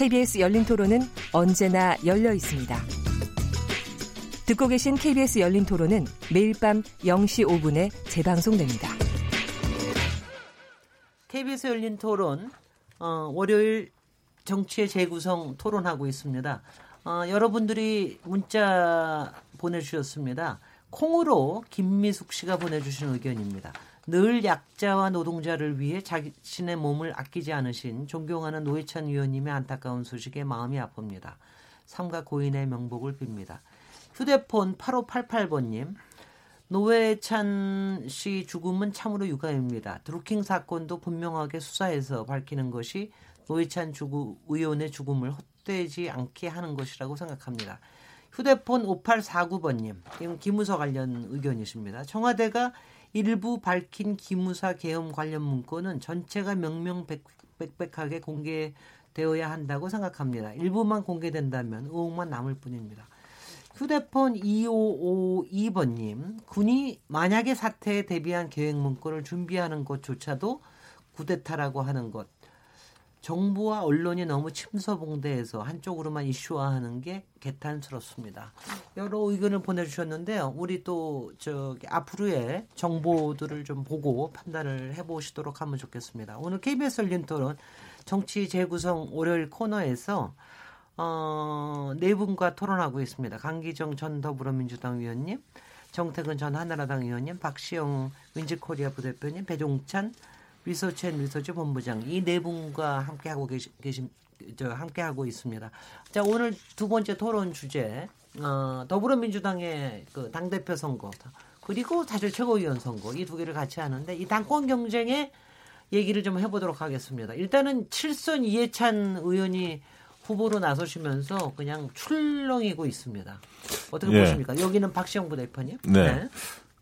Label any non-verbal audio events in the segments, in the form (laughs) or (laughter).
KBS 열린 토론은 언제나 열려 있습니다. 듣고 계신 KBS 열린 토론은 매일 밤 0시 5분에 재방송됩니다. KBS 열린 토론 어, 월요일 정치의 재구성 토론하고 있습니다. 어, 여러분들이 문자 보내주셨습니다. 콩으로 김미숙 씨가 보내주신 의견입니다. 늘 약자와 노동자를 위해 자신의 몸을 아끼지 않으신 존경하는 노회찬 의원님의 안타까운 소식에 마음이 아픕니다. 삼가 고인의 명복을 빕니다. 휴대폰 8588번님. 노회찬 씨 죽음은 참으로 유감입니다. 드루킹 사건도 분명하게 수사해서 밝히는 것이 노회찬 주구, 의원의 죽음을 헛되지 않게 하는 것이라고 생각합니다. 휴대폰 5849번님. 이건 기무서 관련 의견이십니다. 청와대가 일부 밝힌 기무사 계엄 관련 문건은 전체가 명명백백하게 공개되어야 한다고 생각합니다. 일부만 공개된다면 의혹만 남을 뿐입니다. 휴대폰 2552번님, 군이 만약에 사태에 대비한 계획 문건을 준비하는 것조차도 구데타라고 하는 것. 정부와 언론이 너무 침서봉대해서 한쪽으로만 이슈화하는 게 개탄스럽습니다. 여러 의견을 보내주셨는데요. 우리 또 저기 앞으로의 정보들을 좀 보고 판단을 해보시도록 하면 좋겠습니다. 오늘 KBS 열린 토론 정치 재구성 월요일 코너에서 어, 네 분과 토론하고 있습니다. 강기정 전 더불어민주당 의원님, 정태근 전 한나라당 의원님, 박시영 윈지코리아 부대표님, 배종찬 리서치 앤 리서치 본부장 이 네 분과 함께 하고 계신 저 함께 하고 있습니다. 자 오늘 두 번째 토론 주제 어, 더불어민주당의 그 당 대표 선거 그리고 사실 최고위원 선거 이 두 개를 같이 하는데 이 당권 경쟁의 얘기를 좀 해보도록 하겠습니다. 일단은 칠선 이해찬 의원이 후보로 나서시면서 그냥 출렁이고 있습니다. 어떻게 예. 보십니까? 여기는 박시영 부대표님. 네. 네.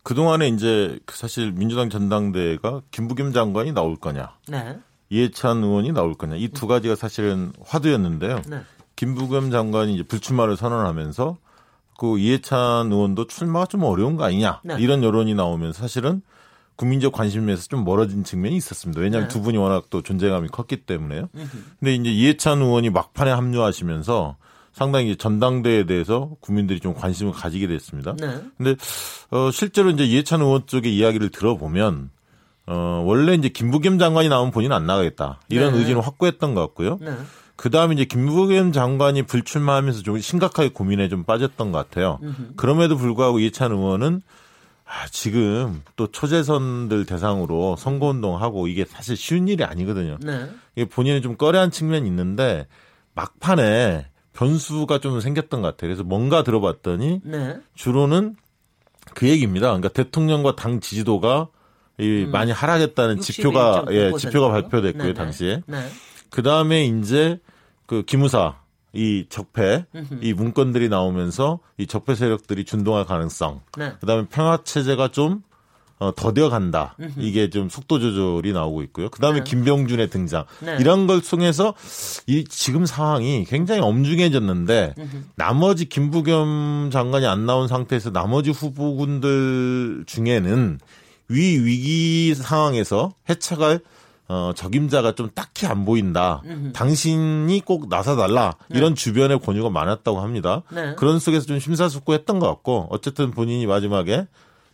그동안에 이제 사실 민주당 전당대회가 김부겸 장관이 나올 거냐. 네. 이해찬 의원이 나올 거냐. 이 두 가지가 사실은 화두였는데요. 네. 김부겸 장관이 이제 불출마를 선언하면서 그 이해찬 의원도 출마가 좀 어려운 거 아니냐. 네. 이런 여론이 나오면 사실은 국민적 관심에서 좀 멀어진 측면이 있었습니다. 왜냐하면 네. 두 분이 워낙 또 존재감이 컸기 때문에요. 근데 이제 이해찬 의원이 막판에 합류하시면서 상당히 전당대회에 대해서 국민들이 좀 관심을 가지게 됐습니다. 네. 근데 어 실제로 이제 이해찬 의원 쪽의 이야기를 들어보면 어 원래 이제 김부겸 장관이 나오면 본인은 안 나가겠다. 이런 네. 의지는 확고했던 것 같고요. 네. 그다음에 이제 김부겸 장관이 불출마하면서 좀 심각하게 고민에 좀 빠졌던 것 같아요. 음흠. 그럼에도 불구하고 이해찬 의원은 아, 지금 또 초재선들 대상으로 선거운동하고 이게 사실 쉬운 일이 아니거든요. 네. 이게 본인이 좀 꺼려한 측면이 있는데 막판에 변수가 좀 생겼던 것 같아요. 그래서 뭔가 들어봤더니 네. 주로는 그 얘기입니다. 그러니까 대통령과 당 지지도가 이 음. 많이 하락했다는 지표가 예 지표가 발표됐고요 네네. 당시에. 네. 그 다음에 이제 그 기무사 이 적폐 이 문건들이 나오면서 이 적폐 세력들이 준동할 가능성 네. 그다음에 평화 체제가 좀 어, 더뎌 간다. 이게 좀 속도 조절이 나오고 있고요. 그다음에 네. 김병준의 등장. 네. 이런 걸 통해서 이 지금 상황이 굉장히 엄중해졌는데 나머지 김부겸 장관이 안 나온 상태에서 나머지 후보군들 중에는 위 위기 상황에서 해체갈 어, 적임자가 좀 딱히 안 보인다. 음흠. 당신이 꼭 나서달라. 네. 이런 주변의 권유가 많았다고 합니다. 네. 그런 속에서 좀 심사숙고했던 것 같고 어쨌든 본인이 마지막에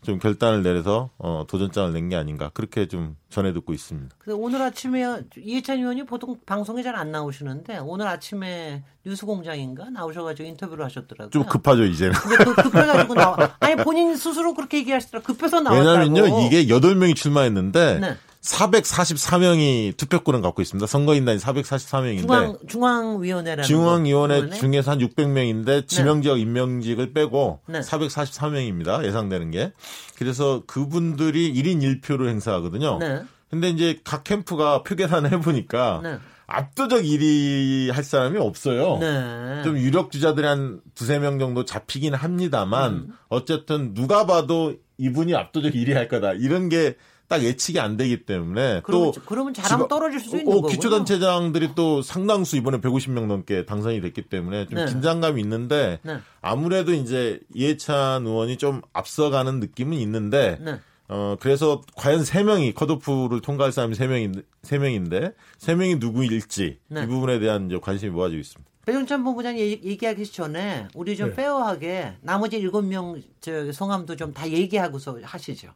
좀 결단을 내려서 어, 도전장을 낸 게 아닌가 그렇게 좀 전해 듣고 있습니다. 근데 오늘 아침에 이해찬 의원이 보통 방송에 잘 안 나오시는데 오늘 아침에 뉴스공장인가 나오셔가지고 인터뷰를 하셨더라고요. 좀 급하죠 이제는. 근데 그 급해가지고 나와 아니 본인 스스로 그렇게 얘기하시더라. 급해서 나왔다고. 왜냐면요 이게 8 명이 출마했는데. 네. 444명이 투표권을 갖고 있습니다. 선거인단이 444명인데 중앙 중앙위원회라는 중앙위원회 중에서 한 600명인데 지명지역 네. 임명직을 빼고 네. 444명입니다. 예상되는 게. 그래서 그분들이 1인 1표를 행사하거든요. 네. 근데 이제 각 캠프가 표 계산을 해 보니까 네. 압도적 1위 할 사람이 없어요. 네. 좀 유력 주자들이 한 두세 명 정도 잡히긴 합니다만 음. 어쨌든 누가 봐도 이분이 압도적 1위 할 거다. 이런 게 딱 예측이 안 되기 때문에 그러면, 또 그러면 잘하면 떨어질 수 있는 어, 거고 기초단체장들이 또 상당수 이번에 150명 넘게 당선이 됐기 때문에 좀 네. 긴장감이 있는데 네. 아무래도 이제 이해찬 의원이 좀 앞서가는 느낌은 있는데 네. 어, 그래서 과연 3명이 컷오프를 통과할 사람이 3명인데, 3명인데, 3명이 누구일지, 네. 이 부분에 대한 이제 관심이 모아지고 있습니다. 배종찬 본부장이 얘기하기 전에, 우리 좀 네. 페어하게, 나머지 7명, 저, 성함도 좀 다 얘기하고서 하시죠.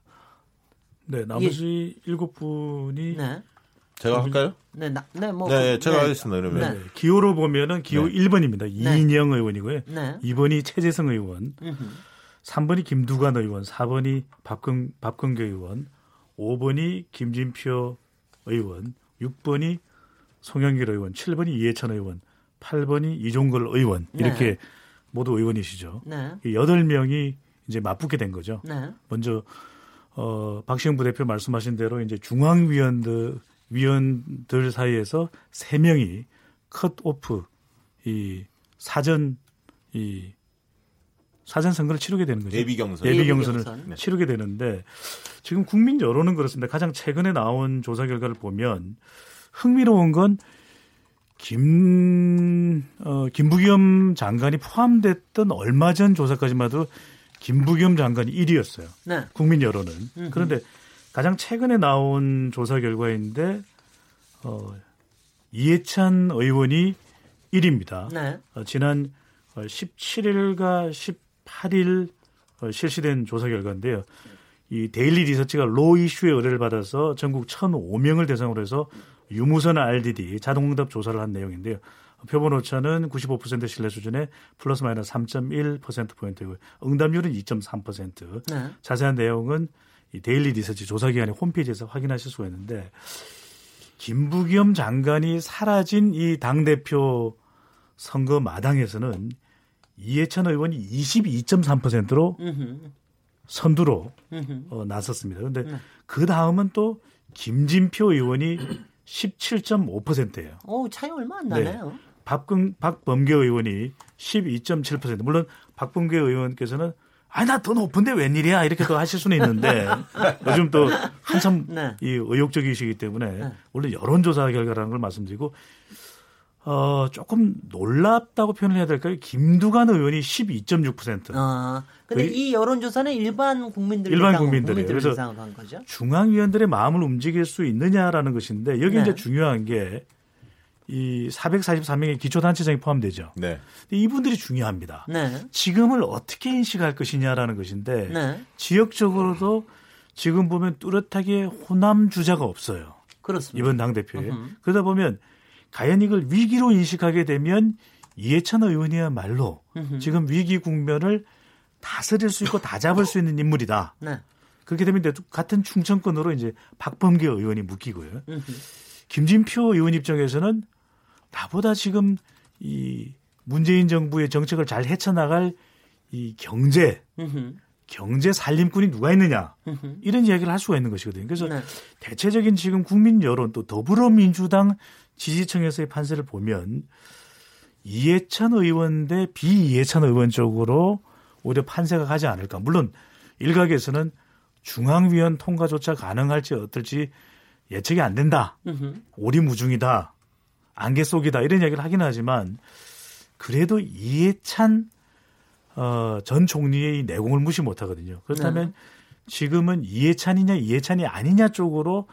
네, 나머지 예. 7분이. 네. 제가 할까요? 네, 나, 네, 뭐. 네, 제가 네. 하겠습니다, 그러면. 네. 기호로 보면은 기호 네. 1번입니다. 이인영 의원이고요. 네. 2번이 최재성 의원. 음흠. 3번이 김두관 의원, 4번이 박근, 박근계 의원, 5번이 김진표 의원, 6번이 송영길 의원, 7번이 이해찬 의원, 8번이 이종걸 의원 이렇게 네. 모두 의원이시죠. 네. 8명이 이제 맞붙게 된 거죠. 네. 먼저 어 박시영 부대표 말씀하신 대로 이제 중앙위원들 위원들 사이에서 3명이 컷 오프 이 사전 이 사전 선거를 치르게 되는 거죠. 예비 경선. 예비 경선을 네. 치르게 되는데 지금 국민 여론은 그렇습니다. 가장 최근에 나온 조사 결과를 보면 흥미로운 건 김, 어, 김부겸 장관이 포함됐던 얼마 전 조사까지만 해도 김부겸 장관이 1위였어요. 네. 국민 여론은. 음흠. 그런데 가장 최근에 나온 조사 결과인데, 어, 이해찬 의원이 1위입니다. 네. 어, 지난 17일과 18일 어, 실시된 조사 결과인데요. 이 데일리 리서치가 로 이슈의 의뢰를 받아서 전국 1,005명을 대상으로 해서 유무선 RDD 자동응답 조사를 한 내용인데요. 표본 오차는 95% 신뢰 수준에 플러스 마이너스 3.1%포인트고요. 응답률은 2.3%. 네. 자세한 내용은 이 데일리 리서치 조사 기관의 홈페이지에서 확인하실 수가 있는데 김부겸 장관이 사라진 이 당 대표 선거 마당에서는 이해찬 의원이 22.3%로 선두로 어, 나섰습니다. 그런데 네. 그 다음은 또 김진표 의원이 17.5%예요. 오, 차이 얼마 안 나네요. 네. 박근, 박범계 의원이 12.7%. 물론 박범계 의원께서는 아, 나더 높은데 웬일이야? 이렇게 또 하실 수는 있는데 (laughs) 요즘 또 한참 네. 이 의욕적이시기 때문에 네. 원래 여론조사 결과라는 걸 말씀드리고 어, 조금 놀랍다고 표현을 해야 될까요? 김두관 의원이 12.6%. 아, 근데 이 여론조사는 일반 국민들 일반 국민들이 그래서 한 거죠? 중앙위원들의 마음을 움직일 수 있느냐라는 것인데 여기 네. 이제 중요한 게 이 443명의 기초단체장이 포함되죠. 네. 이분들이 중요합니다. 네. 지금을 어떻게 인식할 것이냐라는 것인데 네. 지역적으로도 지금 보면 뚜렷하게 호남 주자가 없어요. 그렇습니다. 이번 당 대표에 그러다 보면 과연 이걸 위기로 인식하게 되면 이해찬 의원이야말로 으흠. 지금 위기 국면을 다스릴 수 있고 다 잡을 수 있는 인물이다. 네. 그렇게 되면 같은 충청권으로 이제 박범계 의원이 묶이고요. 으흠. 김진표 의원 입장에서는 나보다 지금 이 문재인 정부의 정책을 잘 헤쳐나갈 이 경제, 으흠. 경제 살림꾼이 누가 있느냐 이런 이야기를 할 수가 있는 것이거든요. 그래서 네. 대체적인 지금 국민 여론 또 더불어민주당 지지층에서의 판세를 보면 이해찬 의원 대 비이해찬 의원 쪽으로 오히려 판세가 가지 않을까. 물론 일각에서는 중앙위원 통과조차 가능할지 어떨지 예측이 안 된다. 오리무중이다. 안개 속이다. 이런 이야기를 하긴 하지만 그래도 이해찬 어, 전 총리의 내공을 무시 못 하거든요. 그렇다면 네. 지금은 이해찬이냐 이해찬이 아니냐 쪽으로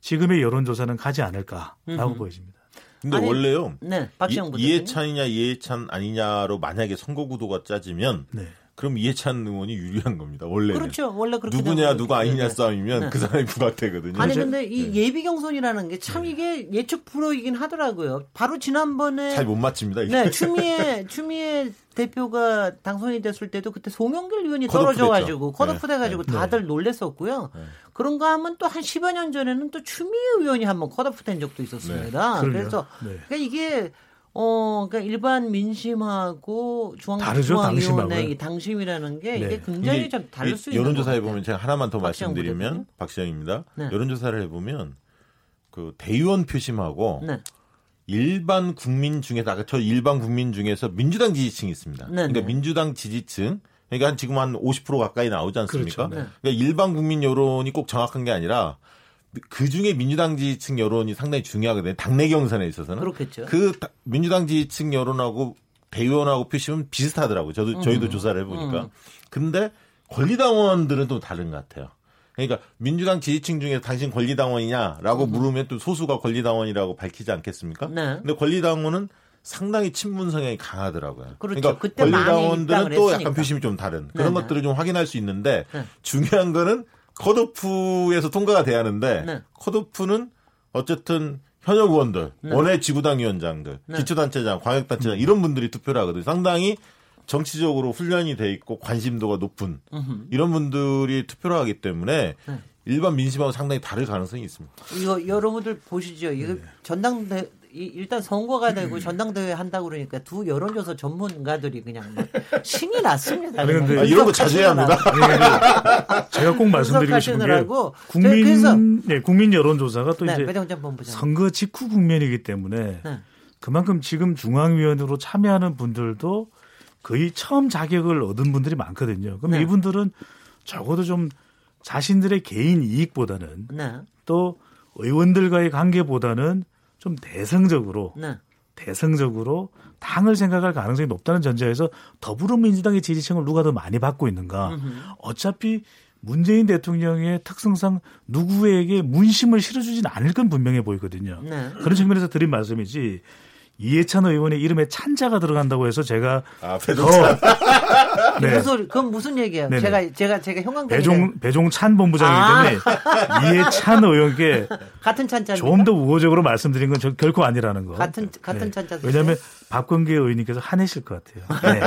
지금의 여론조사는 가지 않을까라고 음흠. 보여집니다. 근데 아니, 원래요. 네, 박시영 이, 이해찬이냐 이해찬 아니냐로 만약에 선거 구도가 짜지면 네. 그럼 이해찬 의원이 유리한 겁니다. 원래는. 그렇죠. 원래 그렇게 누구냐 누가 아니냐 네. 싸움이면 네. 그 사람이 부각되거든요. 아니 근데 이 네. 예비 경선이라는 게참 네. 이게 예측 불허이긴 하더라고요. 바로 지난번에 잘 못 맞춥니다. 이게. 네, 추미애 추미애 대표가 당선이 됐을 때도 그때 송영길 의원이 떨어져 가지고 컷오프 네. 돼가지고 네. 다들 놀랬었고요. 네. 그런가 하면 또 한 10여 년 전에는 또 추미애 의원이 한번 컷오프 된 적도 있었습니다. 네. 그래서 그러니까 이게 어, 그러니까 일반 민심하고 중앙 다르죠, 중앙위원회 당심이라는 게 네. 이게 굉장히 좀 다를 수 있는 여론조사해 보면 제가 하나만 더 말씀드리면 박시영입니다. 네. 여론조사를 해보면 그 대의원 표심하고 네. 일반 국민 중에서 아까 저 일반 국민 중에서 민주당 지지층이 있습니다. 네, 그러니까 네. 민주당 지지층 그러니까 지금 한 50% 가까이 나오지 않습니까? 그렇죠, 네. 그러니까 일반 국민 여론이 꼭 정확한 게 아니라 그 중에 민주당 지지층 여론이 상당히 중요하거든요. 당내 경선에 있어서는. 그렇겠죠. 그 민주당 지지층 여론하고 대의원하고 표심은 비슷하더라고요. 저도 저희도 음. 조사를 해보니까. 음. 근데 권리당원들은 또 다른 것 같아요. 그러니까 민주당 지지층 중에 당신 권리당원이냐라고 음. 물으면 또 소수가 권리당원이라고 밝히지 않겠습니까? 네. 근데 권리당원은 상당히 친문 성향이 강하더라고요. 그렇죠. 그러니까 권리당원들은 또 약간 표심이 좀 다른 그런 네네. 것들을 좀 확인할 수 있는데 네. 중요한 거는 컷오프에서 통과가 돼야 하는데 네. 컷오프는 어쨌든 현역 의원들, 네. 원외 지구당 위원장들, 네. 기초단체장, 광역단체장 이런 분들이 투표를 하거든요. 상당히 정치적으로 훈련이 돼 있고 관심도가 높은. 이런 분들이 투표를 하기 때문에 네. 일반 민심하고 상당히 다를 가능성이 있습니다. 이거 여러분들 보시죠. 이거 네. 전당대 일단 선거가 되고 전당대회 한다고 그러니까 두 여론조사 전문가들이 그냥 신이 났습니다. 아니, 근데 아, 이런 거 자주 해야 합니다. 제가 꼭 말씀드리고 싶은 게 국민 네, 국민 여론조사가 또 네, 이제 선거 직후 국면이기 때문에 네. 그만큼 지금 중앙위원으로 참여하는 분들도 거의 처음 자격을 얻은 분들이 많거든요. 그럼 네. 이분들은 적어도 좀 자신들의 개인 이익보다는 네. 또 의원들과의 관계보다는 좀 대승적으로 네. 대승적으로 당을 생각할 가능성이 높다는 전제에서 더불어민주당의 지지층을 누가 더 많이 받고 있는가. 음흠. 어차피 문재인 대통령의 특성상 누구에게 문심을 실어주지는 않을 건 분명해 보이거든요. 네. 그런 측면에서 드린 말씀이지 이해찬 의원의 이름에 찬자가 들어간다고 해서 제가 아, 더 (laughs) 네. 무슨 그건 무슨 얘기예요? 네네. 제가 제가 제가 형광 배종 배종찬 본부장이기 아. 때문에 아. 이해찬 의원께 같은 찬자 좀 더 우호적으로 말씀드린 건 저, 결코 아니라는 거. 같은 같은 네. 찬자. 왜냐하면 박근계 의원님께서 화내실 것 같아요. 네.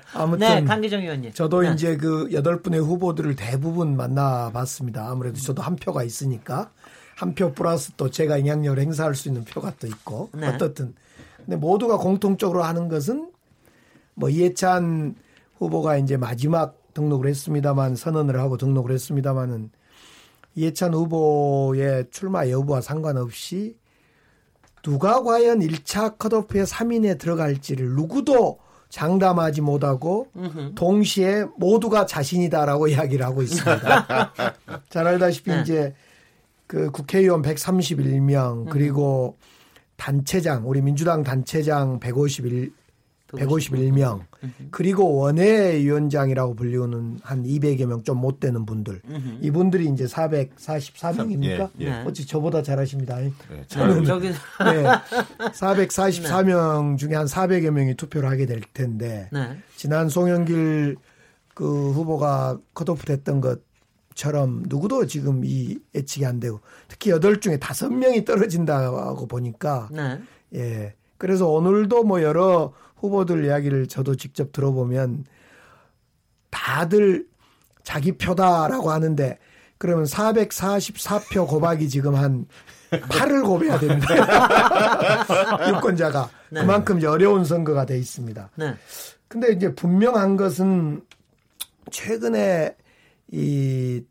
(laughs) 아무튼 네, 강기정 의원님. 저도 네. 이제 그 여덟 분의 후보들을 대부분 만나봤습니다. 아무래도 저도 한 표가 있으니까. 한 표 플러스 또 제가 영향력을 행사할 수 있는 표가 또 있고 네. 어떻든 근데 모두가 공통적으로 하는 것은 뭐 이해찬 후보가 이제 마지막 등록을 했습니다만 선언을 하고 등록을 했습니다만은 이해찬 후보의 출마 여부와 상관없이 누가 과연 1차 컷오프의 3인에 들어갈지를 누구도 장담하지 못하고 동시에 모두가 자신이다라고 (laughs) 이야기를 하고 있습니다. 잘 알다시피 네. 이제 그 국회의원 131명 그리고 단체장 우리 민주당 단체장 151 151명 그리고 원외위원장이라고 불리우는 한 200여 명 좀 못 되는 분들 이분들이 이제 444명입니까? 예, 예. 어찌 저보다 잘하십니다. 네, 저는 네, 444명 중에 한 400여 명이 투표를 하게 될 텐데 네. 지난 송영길 그 후보가 컷오프 됐던 것 처럼 누구도 지금 이 예측이 안 되고 특히 여덟 중에 다섯 명이 떨어진다고 보니까 네. 예. 그래서 오늘도 뭐 여러 후보들 이야기를 저도 직접 들어보면 다들 자기 표다라고 하는데 그러면 444표 고박이 지금 한 8을 고배야 됩니다. 유권자가. 네. 그만큼 이제 어려운 선거가 돼 있습니다. 네. 근데 이제 분명한 것은 최근에 이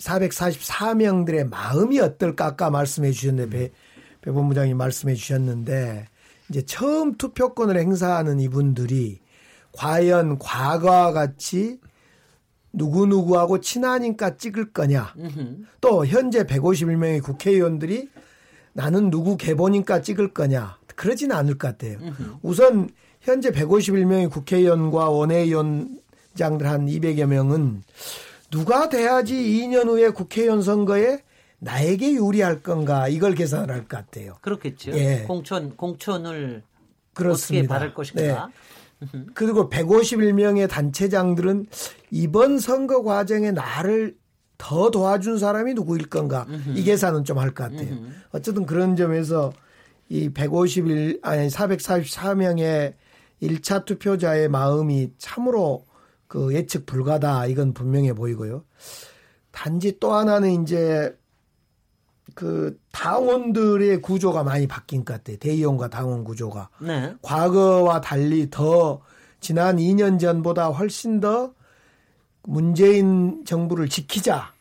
444명들의 마음이 어떨까 아까 말씀해 주셨는데 배, 배 본부장이 말씀해 주셨는데 이제 처음 투표권을 행사하는 이분들이 과연 과거와 같이 누구누구하고 친하니까 찍을 거냐. 또 현재 151명의 국회의원들이 나는 누구 개보니까 찍을 거냐. 그러지는 않을 것 같아요. 우선 현재 151명의 국회의원과 원외위원장들 한 200여 명은 누가 돼야지 2년 후에 국회의원 선거에 나에게 유리할 건가 이걸 계산을 할 것 같아요. 그렇겠죠. 예. 공천 공천을 그렇습니다. 어떻게 받을 것인가. 네. 그리고 151명의 단체장들은 이번 선거 과정에 나를 더 도와준 사람이 누구일 건가 이 계산은 좀 할 것 같아요. 어쨌든 그런 점에서 이 151, 아니 444명의 1차 투표자의 마음이 참으로 그 예측 불가다 이건 분명해 보이고요. 단지 또 하나는 이제 그 당원들의 구조가 많이 바뀐 것 같아요. 대의원과 당원 구조가. 네. 과거와 달리 더 지난 2년 전보다 훨씬 더 문재인 정부를 지키자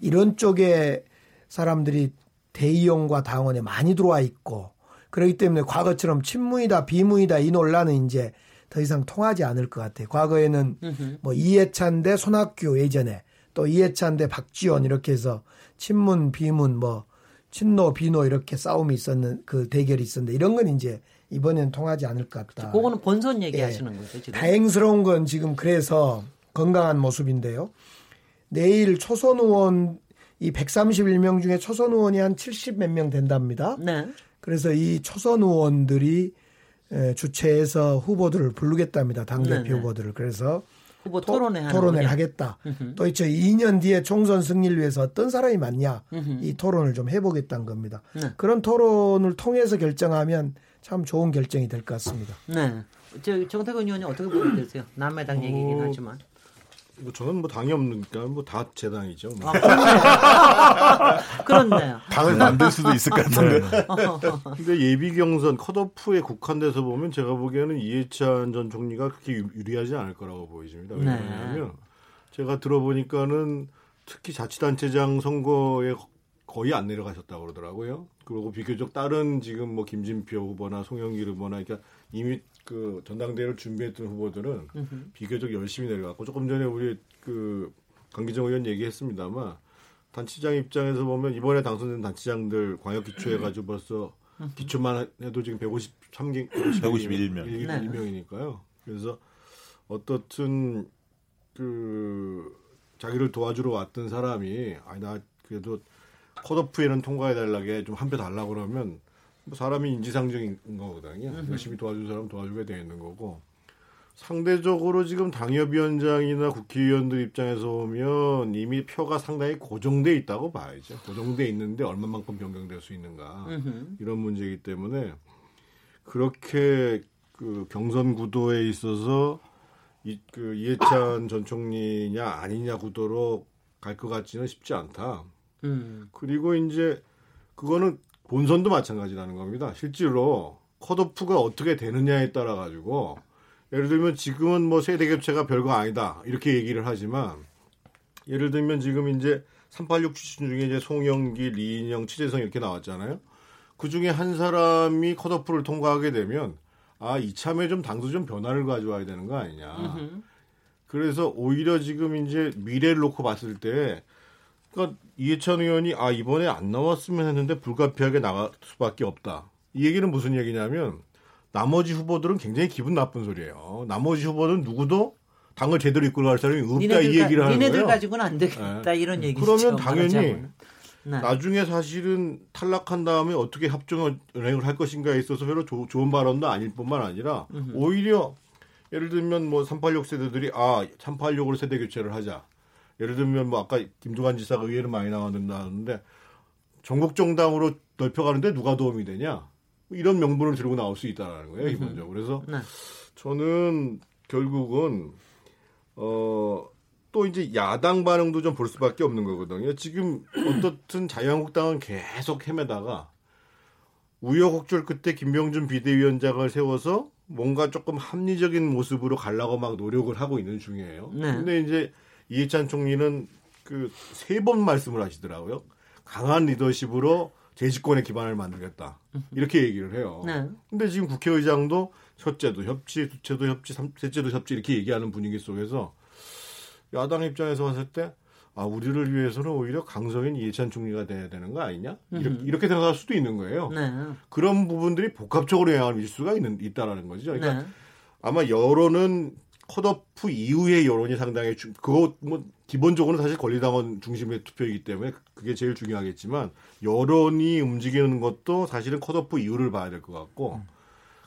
이런 쪽에 사람들이 대의원과 당원에 많이 들어와 있고 그렇기 때문에 과거처럼 친문이다 비문이다 이 논란은 이제 더 이상 통하지 않을 것 같아요. 과거에는 뭐 이해찬 대 손학규 예전에 또 이해찬 대 박지원 이렇게 해서 친문 비문 뭐 친노 비노 이렇게 싸움이 있었는 그 대결이 있었는데 이런 건 이제 이번엔 통하지 않을 것 같다. 그거는 본선 얘기하시는 예. 거죠 지금. 다행스러운 건 지금 그래서 건강한 모습인데요. 내일 초선 의원 이 131명 중에 초선 의원이 한 70 몇 명 된답니다. 네. 그래서 이 초선 의원들이 주최해서 후보들을 부르겠답니다. 당대표 네, 네. 후보들을. 그래서 후보 토론회 토론회를 하겠다. 또 이제 2년 뒤에 총선 승리를 위해서 어떤 사람이 맞냐 이 토론을 좀 해보겠다는 겁니다. 네. 그런 토론을 통해서 결정하면 참 좋은 결정이 될 것 같습니다. 네. 저 정태근 의원이 어떻게 보고 계세요? 남의당 얘기긴 어, 하지만. 뭐 저는 뭐 당이 없으니까 뭐 다 제 당이죠. 뭐. 아, 그렇네요. 당을 만들 수도 있을 것 같은데. 네. 근데 예비 경선 컷오프에 국한돼서 보면 제가 보기에는 이해찬 전 총리가 그렇게 유리하지 않을 거라고 보여집니다. 네. 왜냐하면 네. 제가 들어보니까는 특히 자치단체장 선거에 거의 안 내려가셨다고 그러더라고요. 그리고 비교적 다른 지금 뭐 김진표 후보나 송영길 후보나 그러니까 이미 그 전당대회를 준비했던 후보들은 으흠. 비교적 열심히 내려갔고 조금 전에 우리 그 강기정 의원 얘기했습니다만 단체장 입장에서 보면 이번에 당선된 단체장들 광역 기초해 가지고 벌써 기초만 해도 지금 153개 151명 1명이니까요. 그래서 어떻든 그 자기를 도와주러 왔던 사람이 아니 나 그래도 컷오프에는 통과해 달라게 좀 한 표 달라 그러면 뭐 사람이 인지상정인 거거든요. 으흠. 열심히 도와줄 사람 도와주게 되어 있는 거고 상대적으로 지금 당협위원장이나 국회의원들 입장에서 보면 이미 표가 상당히 고정돼 있다고 봐야죠. 고정돼 있는데 얼마만큼 변경될 수 있는가 으흠. 이런 문제이기 때문에 그렇게 그 경선 구도에 있어서 이, 그 이해찬 전 총리냐 아니냐 구도로 갈 것 같지는 쉽지 않다. 음. 그리고 이제 그거는 본선도 마찬가지라는 겁니다. 실제로 컷오프가 어떻게 되느냐에 따라 가지고 예를 들면 지금은 뭐 세대 교체가 별거 아니다 이렇게 얘기를 하지만 예를 들면 지금 이제 386 출신 중에 이제 송영기, 리인영, 치재성 이렇게 나왔잖아요. 그 중에 한 사람이 컷오프를 통과하게 되면 아 이참에 좀 당도 좀 변화를 가져와야 되는 거 아니냐. 으흠. 그래서 오히려 지금 이제 미래를 놓고 봤을 때 그러니까 이해찬 의원이 아 이번에 안 나왔으면 했는데 불가피하게 나갈 수밖에 없다. 이 얘기는 무슨 얘기냐면 나머지 후보들은 굉장히 기분 나쁜 소리예요. 나머지 후보는 누구도 당을 제대로 이끌어 갈 사람이 없다 이 얘기를 하는 거예요. 니네들 가지고는 안 되겠다 네. 이런 얘기죠. 그러면 당연히 네. 나중에 사실은 탈락한 다음에 어떻게 합종을 할 것인가에 있어서 별로 조, 좋은 발언도 아닐 뿐만 아니라 음흠. 오히려 예를 들면 뭐 386 세대들이 아 386으로 세대 교체를 하자. 예를 들면 뭐 아까 김두관 지사가 의회를 많이 나왔는데 전국 정당으로 넓혀가는데 누가 도움이 되냐 이런 명분을 들고 나올 수 있다라는 거예요 기본적으로. 그래서 네. 저는 결국은 어. 또 이제 야당 반응도 좀 볼 수밖에 없는 거거든요. 지금 어떻든 자유한국당은 계속 헤매다가 우여곡절 끝에 김병준 비대위원장을 세워서 뭔가 조금 합리적인 모습으로 가려고 막 노력을 하고 있는 중이에요. 네. 근데 이제 이해찬 총리는 그 세 번 말씀을 하시더라고요. 강한 리더십으로 재집권의 기반을 만들겠다. 이렇게 얘기를 해요. 네. 근데 지금 국회의장도 첫째도 협치, 두째도 협치, 셋째도 협치 이렇게 얘기하는 분위기 속에서 야당 입장에서 봤을 때 아, 우리를 위해서는 오히려 강성인 이해찬 총리가 돼야 되는 거 아니냐? 이렇게, 이렇게 생각할 수도 있는 거예요. 네. 그런 부분들이 복합적으로 영향을 미칠 수가 있는, 있다라는 거죠. 그러니까 네. 아마 여론은 컷오프 이후의 여론이 상당히 주, 그거 뭐 기본적으로는 사실 권리당원 중심의 투표이기 때문에 그게 제일 중요하겠지만 여론이 움직이는 것도 사실은 컷오프 이후를 봐야 될 것 같고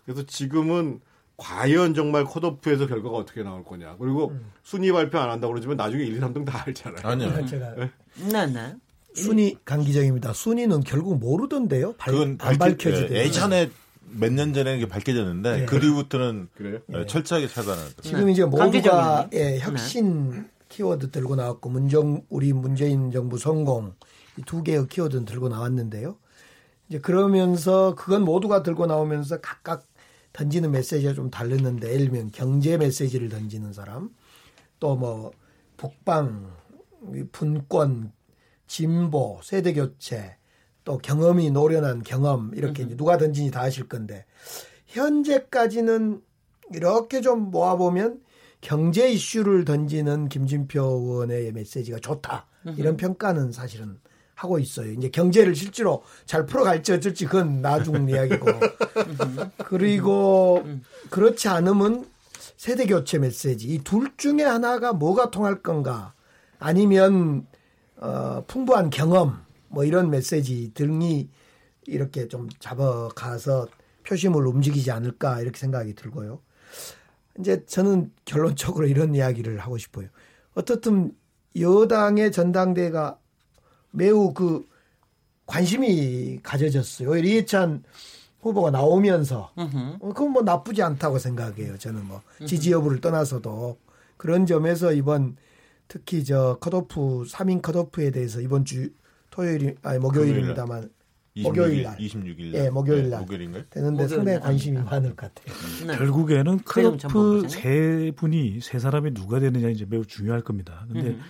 그래서 지금은 과연 정말 컷오프에서 결과가 어떻게 나올 거냐 그리고 음. 순위 발표 안 한다고 그러지만 나중에 1, 2, 3등 다 알잖아요. 아니요. 제가 네, 네. 순위 강기정입니다. 순위는 결국 모르던데요. 발, 그건 안 밝혀지대. 예전에 몇 년 전에 이게 밝혀졌는데 네. 그 뒤부터는 그래요? 네. 철저하게 차단을. 지금 이제 모두가 예, 혁신 키워드 들고 나왔고 문정 우리 문재인 정부 성공 두 개의 키워드는 들고 나왔는데요. 이제 그러면서 그건 모두가 들고 나오면서 각각 던지는 메시지가 좀 다르는데 예를 들면 경제 메시지를 던지는 사람 또 뭐 북방 분권 진보 세대 교체 또 경험이 노련한 경험 이렇게 이제 누가 던지니 다 아실 건데 현재까지는 이렇게 좀 모아보면 경제 이슈를 던지는 김진표 의원의 메시지가 좋다. 이런 평가는 사실은 하고 있어요. 이제 경제를 실제로 잘 풀어갈지 어쩔지 그건 나중 (laughs) 이야기고. 그리고 그렇지 않으면 세대 교체 메시지 이 둘 중에 하나가 뭐가 통할 건가? 아니면 어, 풍부한 경험 뭐 이런 메시지 등이 이렇게 좀 잡아가서 표심을 움직이지 않을까 이렇게 생각이 들고요. 이제 저는 결론적으로 이런 이야기를 하고 싶어요. 어떻든 여당의 전당대가 매우 그 관심이 가져졌어요. 이해찬 후보가 나오면서 어, 그건 뭐 나쁘지 않다고 생각해요. 저는 뭐 지지 여부를 떠나서도 그런 점에서 이번 특히 저 컷오프 3인 컷오프에 대해서 이번 주 토요일이 아니 목요일입니다만 26일, 목요일 날 26일 날 예, 목요일 날 목요일인가요? 되는데 상당히 관심이 많을 것 같아요. 네. 결국에는 컷오프 세 분이 세 사람이 누가 되느냐 이제 매우 중요할 겁니다. 근데 음.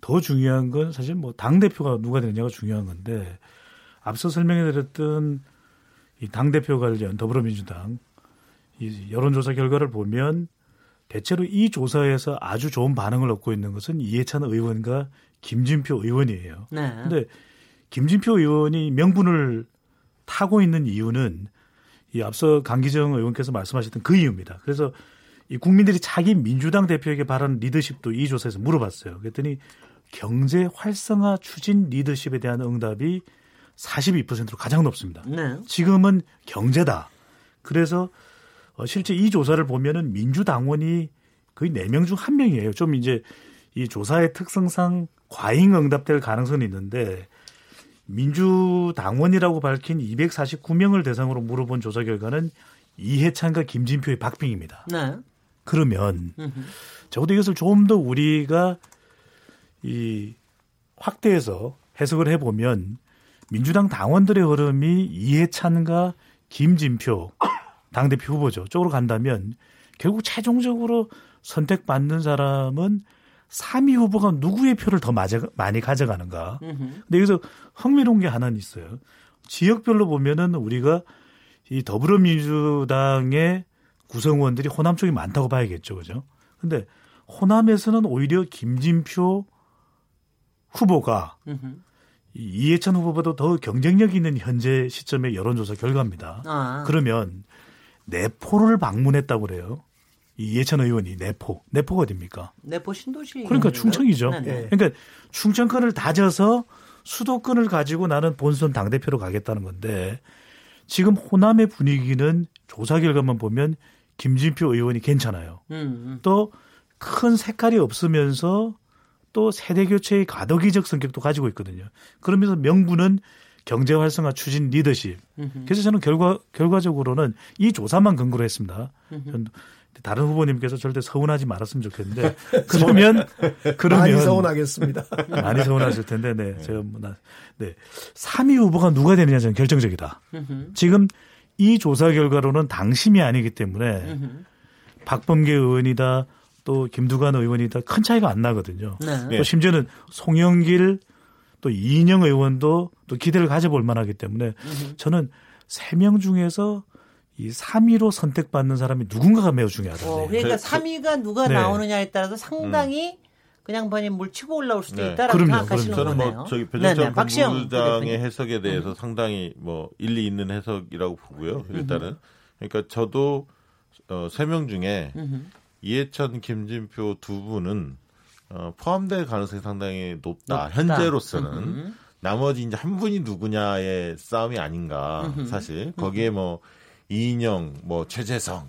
더 중요한 건 사실 뭐 당 대표가 누가 되느냐가 중요한 건데 앞서 설명해 드렸던 이 당 대표 관련 더불어민주당 이 여론조사 결과를 보면 대체로 이 조사에서 아주 좋은 반응을 얻고 있는 것은 이해찬 의원과 김진표 의원이에요. 네. 근데 김진표 의원이 명분을 타고 있는 이유는 이 앞서 강기정 의원께서 말씀하셨던 그 이유입니다. 그래서 이 국민들이 자기 민주당 대표에게 바라는 리더십도 이 조사에서 물어봤어요. 그랬더니 경제 활성화 추진 리더십에 대한 응답이 42%로 가장 높습니다. 네. 지금은 경제다. 그래서 어, 실제 이 조사를 보면은 민주당원이 거의 4명 중 1명이에요. 좀 이제 이 조사의 특성상 과잉 응답될 가능성이 있는데 민주당원이라고 밝힌 249명을 대상으로 물어본 조사 결과는 이해찬과 김진표의 박빙입니다. 네. 그러면 적어도 이것을 좀 더 우리가 이 확대해서 해석을 해보면 민주당 당원들의 흐름이 이해찬과 김진표 (coughs) 당대표 후보죠. 쪽으로 간다면 결국 최종적으로 선택받는 사람은 3위 후보가 누구의 표를 더 많이 가져가는가. 근데 여기서 흥미로운 게 하나는 있어요. 지역별로 보면은 우리가 이 더불어민주당의 구성원들이 호남 쪽이 많다고 봐야겠죠. 그죠? 근데 호남에서는 오히려 김진표 후보가 이해찬 후보보다 더 경쟁력 있는 현재 시점의 여론조사 결과입니다. 아. 그러면 내포를 방문했다고 그래요. 이해찬 의원이 내포. 내포가 어딥니까? 내포 신도시. 그러니까 충청이죠. 네네. 그러니까 충청권을 다져서 수도권을 가지고 나는 본선 당대표로 가겠다는 건데 지금 호남의 분위기는 조사 결과만 보면 김진표 의원이 괜찮아요. 음, 음. 또큰 색깔이 없으면서 또 세대 교체의 가덕이적 성격도 가지고 있거든요. 그러면서 명분은 경제 활성화 추진 리더십. 그래서 저는 결과 결과적으로는 이 조사만 근거로 했습니다. 다른 후보님께서 절대 서운하지 말았으면 좋겠는데 그러면 (laughs) 그러면 많이 서운하겠습니다. 많이 서운하실 텐데 네. 제가 뭐나 네. 3위 후보가 누가 되느냐 저는 결정적이다. 지금 이 조사 결과로는 당심이 아니기 때문에 박범계 의원이다 또 김두관 의원이 다 큰 차이가 안 나거든요. 네. 또 심지어는 송영길 또 이인영 의원도 또 기대를 가져볼 만하기 때문에 저는 세명 중에서 이 3위로 선택받는 사람이 누군가가 매우 중요하다. 어, 그러니까 저, 3위가 누가 네. 나오느냐에 따라서 상당히 음. 그냥 번이 물 치고 올라올 수도 네. 있다라고 그럼요, 생각하시는 그럼요. 거네요. 저는 뭐 저기 배정찬 본부장의 해석에 대해서 음. 상당히 뭐 일리 있는 해석이라고 보고요. 일단은 음. 그러니까 저도 어, 3명 중에 음. 이해찬, 김진표 두 분은 어, 포함될 가능성이 상당히 높다. 높다. 현재로서는 음흠. 나머지 이제 한 분이 누구냐의 싸움이 아닌가 음흠. 사실 거기에 뭐 이인영, 뭐 최재성,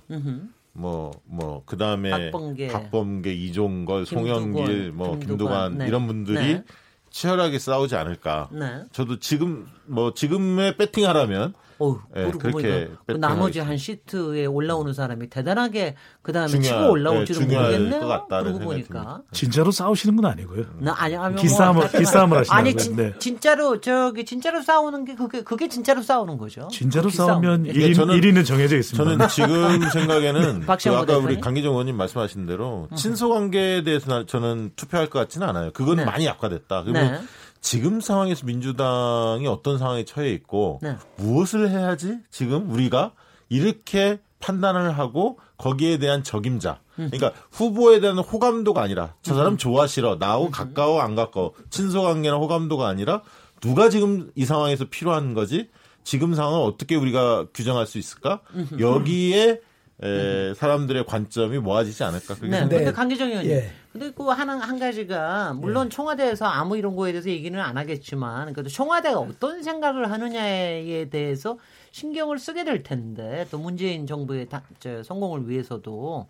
뭐 뭐 그 다음에 박범계, 박범계 이종걸, 송영길, 뭐 김두관, 김두관 네. 이런 분들이 네. 치열하게 싸우지 않을까. 네. 저도 지금 뭐 지금의 배팅하라면 어, 네, 그렇게 그 나머지 한 시트에 올라오는 사람이 대단하게 그 다음에 치고 올라올지는 네, 모르겠네. 그러고 보니까 진짜로 싸우시는 건 아니고요. 나 아니 아니 뭐 기싸움을 기싸움을 하시는 아니 진, 네. 진짜로 저기 진짜로 싸우는 게 그게 그게 진짜로 싸우는 거죠. 진짜로 싸우면 1인, 저는, 1위는 정해져 있습니다. 저는 지금 (laughs) 생각에는 그 아까 우리 강기정 의원님 말씀하신 대로 친소 관계에 대해서 저는 투표할 것 같지는 않아요. 그건 네. 많이 약화됐다. 그리고 네. 지금 상황에서 민주당이 어떤 상황에 처해 있고 네. 무엇을 해야지 지금 우리가 이렇게 판단을 하고 거기에 대한 적임자. 그러니까 후보에 대한 호감도가 아니라 저 사람 좋아 싫어 나하고 가까워 안 가까워. 친소 관계나 호감도가 아니라 누가 지금 이 상황에서 필요한 거지? 지금 상황을 어떻게 우리가 규정할 수 있을까? 여기에 에, 사람들의 관점이 모아지지 않을까? 그렇게 네, 근데 강기정 의원님. 예. 근데 그 하나 한 가지가 물론 예. 청와대에서 아무 이런 거에 대해서 얘기는 안 하겠지만 그래도 청와대가 어떤 생각을 하느냐에 대해서 신경을 쓰게 될 텐데 또 문재인 정부의 다, 저, 성공을 위해서도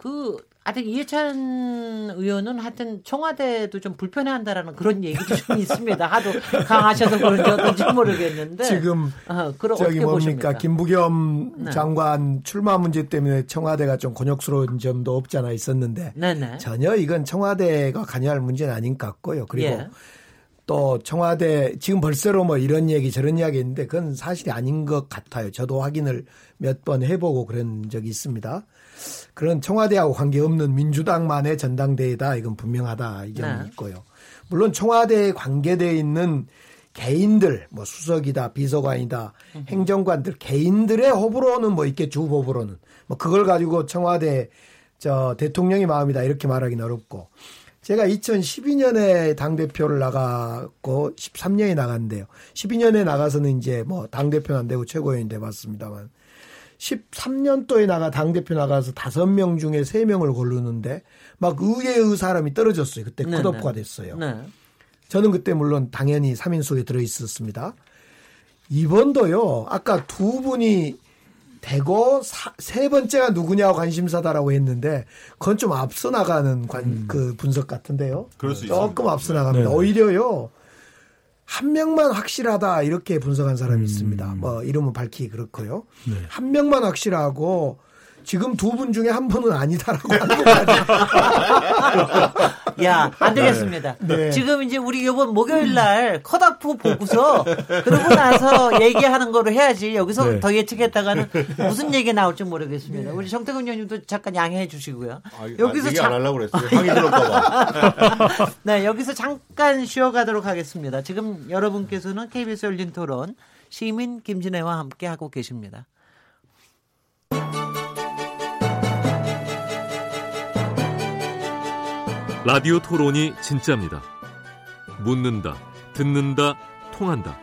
그 아직 이해찬 의원은 하여튼 청와대도 좀 불편해한다라는 그런 얘기도 좀 (laughs) 있습니다. 하도 강하셔서 그런지 어떤지 모르겠는데 지금 어, 저기 뭡니까 보십니까? 김부겸 네. 장관 출마 문제 때문에 청와대가 좀 곤욕스러운 점도 없지 않아 있었는데 네네. 전혀 이건 청와대가 관여할 문제는 아닌 것 같고요. 그리고 예. 또 청와대 지금 벌써로 뭐 이런 얘기 저런 이야기 있는데 그건 사실이 아닌 것 같아요. 저도 확인을 몇 번 해보고 그런 적이 있습니다. 그런 청와대하고 관계없는 민주당만의 전당대회다. 이건 분명하다. 이 점이 네. 있고요. 물론 청와대에 관계돼 있는 개인들 뭐 수석이다 비서관이다 행정관들 개인들의 호불호는 뭐 있겠죠 후보로는. 뭐 그걸 가지고 청와대 저 대통령의 마음이다. 이렇게 말하기는 어렵고. 제가 2012년에 당 대표를 나갔고 13년에 나갔는데요. 12년에 나가서는 이제 뭐 당 대표는 안 되고 최고위원이 돼 봤습니다만 13년도에 나가 당대표 나가서 5명 중에 3명을 고르는데 막 의외의 사람이 떨어졌어요. 그때 네, 컷오프가 네. 됐어요. 네. 저는 그때 물론 당연히 3인 속에 들어 있었습니다. 이번도요. 아까 두 분이 대거 사, 세 번째가 누구냐고 관심사다라고 했는데 그건 좀 앞서 나가는 관, 음. 그 분석 같은데요. 그럴 수 조금 있습니다. 앞서 나갑니다. 네네. 오히려요. 한 명만 확실하다 이렇게 분석한 사람이 음. 있습니다. 뭐 이름은 밝히기 그렇고요. 네. 한 명만 확실하고 지금 두 분 중에 한 분은 아니다라고 하는 것까지. (laughs) 야, 안 되겠습니다. 네. 네. 지금 이제 우리 이번 목요일 날 컷오프 보고서 그러고 나서 얘기하는 거로 해야지 여기서 네. 더 예측했다가는 무슨 (laughs) 얘기 나올지 모르겠습니다. 우리 정태근 의원님도 잠깐 양해해 주시고요. 아, 여기서 얘기 안 하려고 그랬어요. 항의 들을까봐. (laughs) 네, 여기서 잠깐 쉬어가도록 하겠습니다. 지금 여러분께서는 KBS 열린 토론 시민 김진애와 함께 하고 계십니다. 라디오 토론이 진짜입니다. 묻는다, 듣는다, 통한다.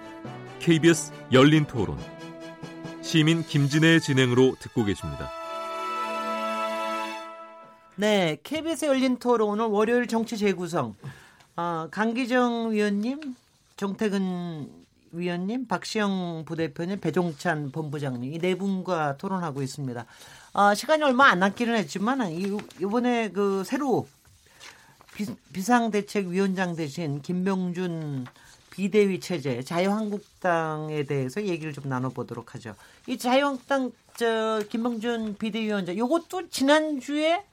KBS 열린 토론. 시민 김진애의 진행으로 듣고 계십니다. 네, KBS 열린 토론 오늘 월요일 정치 재구성. 어, 강기정 위원님, 정태근 위원님, 박시영 부대표님, 배종찬 본부장님 이 네 분과 토론하고 있습니다. 어, 시간이 얼마 안 남기는 했지만 이, 이번에 그 새로 비, 상대책위원장 대신 김명준 비대위 체제 자유한국당에 대해서 얘기를 좀 나눠보도록 하죠. 이 자유한국당 저 김명준 비대위원장 요것도 지난주에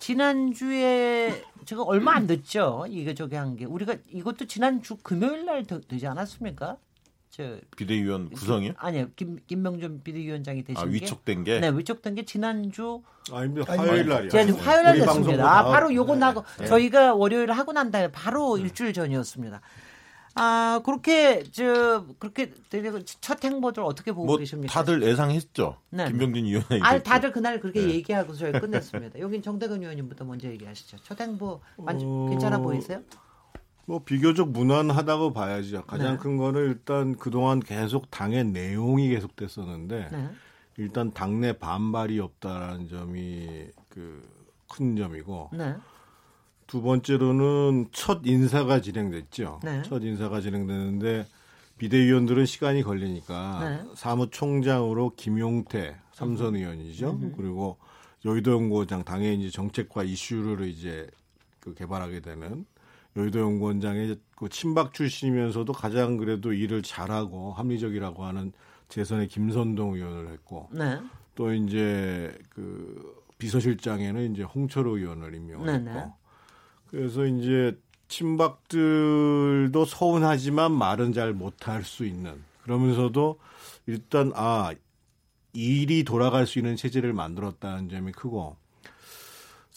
지난주에 제가 얼마 안 됐죠. 이게 저기 한게 우리가 이것도 지난주 금요일 날 되지 않았습니까? 저 비대위원 구성이요? 아니요. 김 김명준 비대위원장이 되신 아, 위촉된 게? 네, 위촉된 게 지난주 아닙니다. 화요일 날이요. 지난주 화요일 날 됐습니다. 아, 바로 요거 나고 네. 저희가 월요일 하고 난 다음에 바로 네. 일주일 전이었습니다. 아, 그렇게 저 그렇게 첫 행보들 어떻게 보고 뭐 계십니까? 다들 예상했죠. 네. 김병준 의원이. 아, 다들 그날 그렇게 네. 얘기하고 저희 끝냈습니다. 여긴 정대근 의원님부터 먼저 얘기하시죠. 첫 행보 어... 괜찮아 보이세요? 뭐 비교적 무난하다고 봐야죠. 가장 네. 큰 거는 일단 그동안 계속 당의 내용이 계속됐었는데 네. 일단 당내 반발이 없다라는 점이 그 큰 점이고 네. 두 번째로는 첫 인사가 진행됐죠. 네. 첫 인사가 진행되는데 비대위원들은 시간이 걸리니까 네. 사무총장으로 김용태 삼선 의원이죠. 그리고 여의도 연구원장 당의 이제 정책과 이슈를 이제 그 개발하게 되는 여의도 연구원장의 그 친박 출신이면서도 가장 그래도 일을 잘하고 합리적이라고 하는 재선의 김선동 의원을 했고 네. 또 이제 그 비서실장에는 이제 홍철호 의원을 임명했고 네, 그래서 이제 친박들도 서운하지만 말은 잘 못할 수 있는 그러면서도 일단 아 일이 돌아갈 수 있는 체제를 만들었다는 점이 크고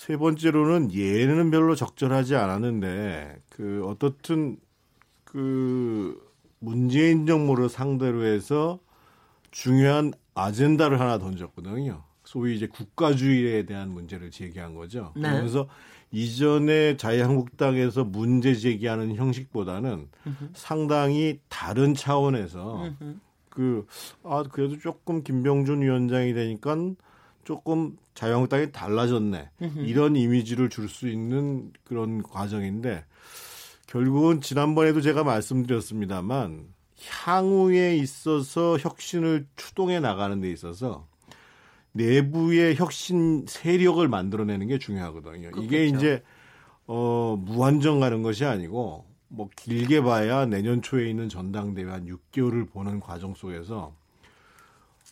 세 번째로는 예는 별로 적절하지 않았는데 그 어떻든 그 문재인 정부를 상대로 해서 중요한 아젠다를 하나 던졌거든요. 소위 이제 국가주의에 대한 문제를 제기한 거죠. 네. 그러면서 이전에 자유한국당에서 문제 제기하는 형식보다는 으흠. 상당히 다른 차원에서 그, 아, 그래도 조금 김병준 위원장이 되니까 조금 자유한국당이 달라졌네. 이런 이미지를 줄 수 있는 그런 과정인데 결국은 지난번에도 제가 말씀드렸습니다만 향후에 있어서 혁신을 추동해 나가는 데 있어서 내부의 혁신 세력을 만들어내는 게 중요하거든요. 그렇겠죠. 이게 이제 어 무한정 가는 것이 아니고 뭐 길게 봐야 내년 초에 있는 전당대회 한 6개월을 보는 과정 속에서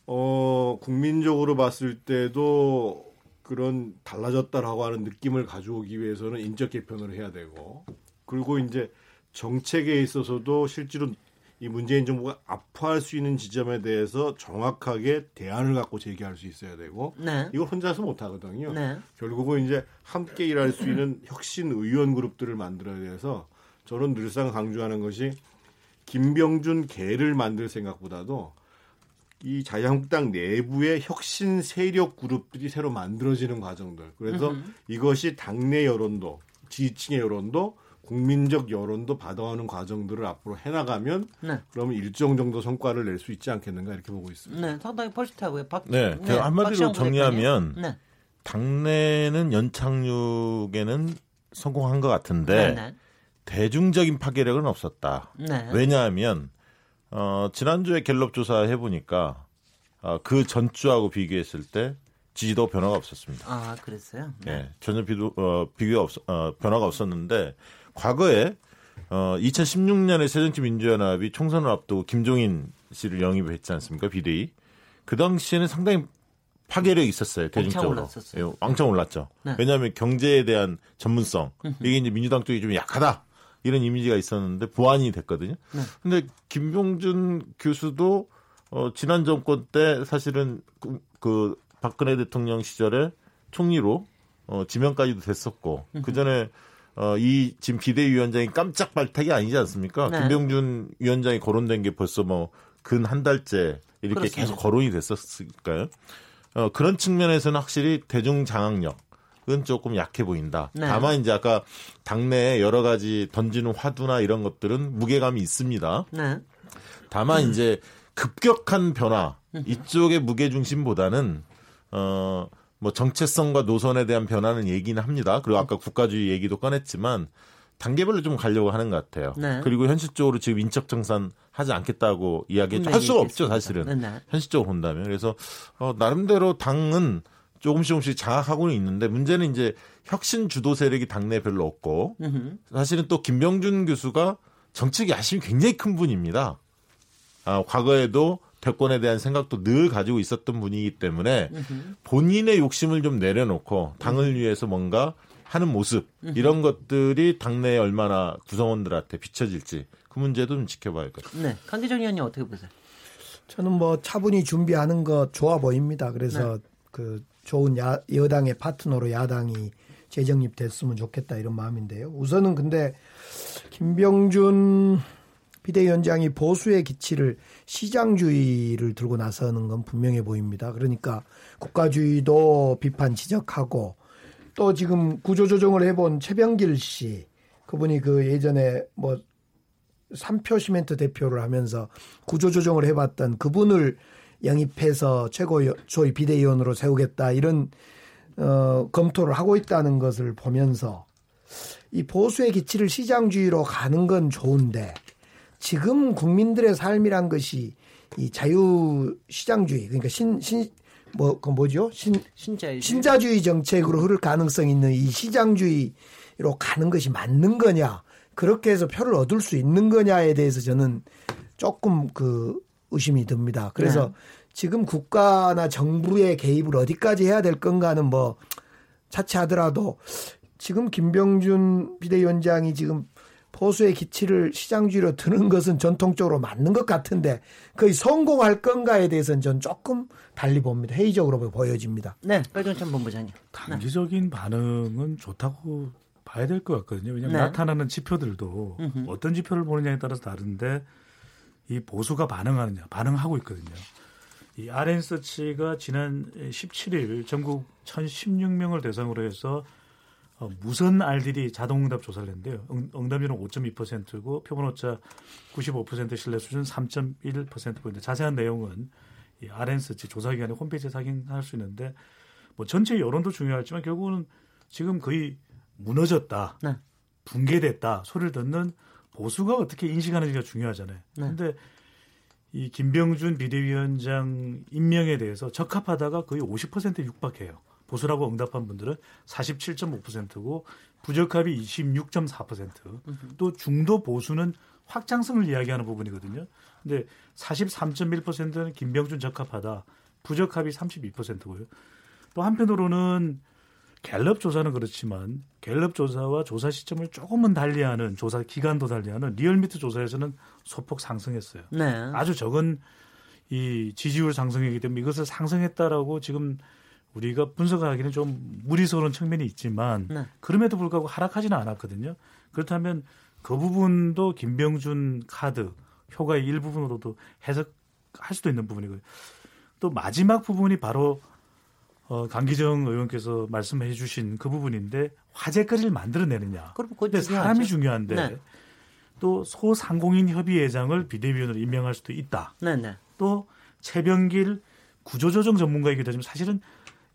어 국민적으로 봤을 때도 그런 달라졌다라고 하는 느낌을 가져오기 위해서는 인적 개편을 해야 되고 그리고 이제 정책에 있어서도 실제로 이 문재인 정부가 아파할 수 있는 지점에 대해서 정확하게 대안을 갖고 제기할 수 있어야 되고 네. 이걸 혼자서 못 하거든요. 네. 결국은 이제 함께 일할 수 있는 혁신 의원 그룹들을 만들어야 돼서 저는 늘상 강조하는 것이 김병준 개를 만들 생각보다도 이 자유한국당 내부의 혁신 세력 그룹들이 새로 만들어지는 과정들. 그래서 으흠. 이것이 당내 여론도 지지층의 여론도 국민적 여론도 받아오는 과정들을 앞으로 해나가면 네. 그러면 일정 정도 성과를 낼 수 있지 않겠는가 이렇게 보고 있습니다. 네, 상당히 포지티하고요. 박, 네, 네 한마디로 정리하면 네. 당내는 연착륙에는 성공한 것 같은데 네, 네. 대중적인 파괴력은 없었다. 네. 왜냐하면 어, 지난주에 갤럽 조사 해보니까 어, 그 전주하고 비교했을 때 지지도 변화가 없었습니다. 아, 그랬어요? 네. 전혀 비도, 어, 비교가 없, 어, 변화가 없었는데 과거에 어 2016년에 새정치민주연합이 총선을 앞두고 김종인 씨를 영입했지 않습니까 비대위 그 당시에는 상당히 파괴력이 있었어요 대중적으로 왕창, 예, 왕창 올랐죠 네. 왜냐하면 경제에 대한 전문성 이게 이제 민주당 쪽이 좀 약하다 이런 이미지가 있었는데 보완이 됐거든요 네. 근데 김병준 교수도 어 지난 정권 때 사실은 그, 그 박근혜 대통령 시절에 총리로 어 지명까지도 됐었고 그 전에 어, 이 지금 비대위원장이 깜짝 발탁이 아니지 않습니까? 네. 김병준 위원장이 거론된 게 벌써 뭐 근 한 달째 이렇게 그렇습니다. 계속 거론이 됐었을까요? 어, 그런 측면에서는 확실히 대중 장악력 은 조금 약해 보인다. 네. 다만 이제 아까 당내에 여러 가지 던지는 화두나 이런 것들은 무게감이 있습니다. 네. 다만 음. 이제 급격한 변화 이쪽의 무게 중심보다는 어 뭐 정체성과 노선에 대한 변화는 얘기는 합니다. 그리고 아까 국가주의 얘기도 꺼냈지만 단계별로 좀 가려고 하는 것 같아요. 네. 그리고 현실적으로 지금 인적 정산 하지 않겠다고 이야기했죠. 할 수가 없죠, 사실은. 네, 네. 현실적으로 본다면. 그래서 어, 나름대로 당은 조금씩 조금씩 장악하고는 있는데 문제는 이제 혁신 주도 세력이 당내에 별로 없고 사실은 또 김병준 교수가 정책 야심이 굉장히 큰 분입니다. 아, 과거에도 대권에 대한 생각도 늘 가지고 있었던 분이기 때문에 본인의 욕심을 좀 내려놓고 당을 위해서 뭔가 하는 모습 이런 것들이 당내에 얼마나 구성원들한테 비춰질지 그 문제도 좀 지켜봐야 할 것 같아요. 네, 강기정 의원님 어떻게 보세요? 저는 뭐 차분히 준비하는 것 좋아 보입니다. 그래서 네. 그 좋은 야, 여당의 파트너로 야당이 재정립됐으면 좋겠다 이런 마음인데요. 우선은 근데 김병준 비대위원장이 보수의 기치를 시장주의를 들고 나서는 건 분명해 보입니다. 그러니까 국가주의도 비판 지적하고 또 지금 구조조정을 해본 최병길 씨 그분이 그 예전에 뭐 삼표 시멘트 대표를 하면서 구조조정을 해봤던 그분을 영입해서 최고 조의 비대위원으로 세우겠다 이런 어, 검토를 하고 있다는 것을 보면서 이 보수의 기치를 시장주의로 가는 건 좋은데 지금 국민들의 삶이란 것이 이 자유 시장주의 그러니까 신 신 뭐 그 뭐죠 신 신자유주의. 신자주의 정책으로 흐를 가능성 있는 이 시장주의로 가는 것이 맞는 거냐 그렇게 해서 표를 얻을 수 있는 거냐에 대해서 저는 조금 그 의심이 듭니다. 그래서 네. 지금 국가나 정부의 개입을 어디까지 해야 될 건가는 뭐 차치하더라도 지금 김병준 비대위원장이 지금 보수의 기치를 시장주의로 드는 것은 전통적으로 맞는 것 같은데 거의 성공할 건가에 대해서는 전 조금 달리 봅니다. 회의적으로 보여집니다. 네, 빨종찬 본부장님. 단기적인 네. 반응은 좋다고 봐야 될 것 같거든요. 왜냐하면 네. 나타나는 지표들도 음흠. 어떤 지표를 보느냐에 따라서 다른데 이 보수가 반응하느냐, 반응하고 있거든요. 이 RN서치가 지난 17일 전국 1,016명을 대상으로 해서 어, 무선 알들이 자동응답 조사를 했는데요. 응, 응답률은 5.2%고 표본 오차 95% 신뢰 수준 3.1%포인트. 자세한 내용은 이 RN서치 조사기관의 홈페이지에 확인할 수 있는데 뭐 전체 여론도 중요하지만 결국은 지금 거의 무너졌다, 네. 붕괴됐다 소리를 듣는 보수가 어떻게 인식하는지가 중요하잖아요. 네. 근데 이 김병준 비대위원장 임명에 대해서 적합하다가 거의 50% 육박해요. 보수라고 응답한 분들은 47.5%고 부적합이 26.4%또 중도 보수는 확장성을 이야기하는 부분이거든요. 근데 43.1%는 김병준 적합하다. 부적합이 32%고요. 또 한편으로는 갤럽 조사는 그렇지만 갤럽 조사와 조사 시점을 조금은 달리하는 조사 기간도 달리하는 리얼미터 조사에서는 소폭 상승했어요. 네. 아주 적은 이 지지율 상승이기 때문에 이것을 상승했다라고 지금 우리가 분석하기는 좀 무리스러운 측면이 있지만 네. 그럼에도 불구하고 하락하지는 않았거든요. 그렇다면 그 부분도 김병준 카드 효과의 일부분으로도 해석할 수도 있는 부분이고요. 또 마지막 부분이 바로 어, 강기정 의원께서 말씀해 주신 그 부분인데 화제거리를 만들어내느냐. 그런데 사람이 중요한데 네. 또 소상공인 협의회장을 비대위원으로 임명할 수도 있다. 네, 네. 또 최병길 구조조정 전문가이기도 하지만 사실은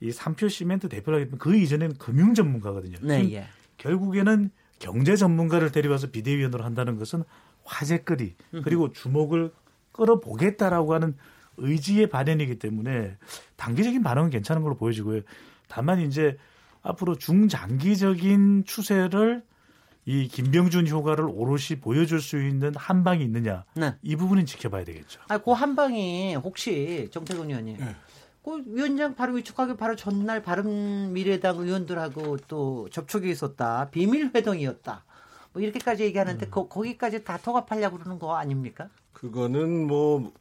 이 삼표 시멘트 대표라기 때문에 그 이전에는 금융 전문가거든요. 네, 예. 결국에는 경제 전문가를 데려와서 비대위원으로 한다는 것은 화제거리 그리고 주목을 끌어보겠다라고 하는 의지의 발현이기 때문에 단기적인 반응은 괜찮은 걸로 보여지고요. 다만 이제 앞으로 중장기적인 추세를 이 김병준 효과를 오롯이 보여줄 수 있는 한 방이 있느냐 네. 이 부분은 지켜봐야 되겠죠. 아, 그 한 방이 혹시 정태근 의원님, 네. 그 위원장 바로 위촉하기 바로 전날 바른 미래당 의원들하고 또 접촉이 있었다, 비밀 회동이었다, 뭐 이렇게까지 얘기하는데 음. 거, 거기까지 다 통합하려고 그러는 거 아닙니까? 그거는 뭐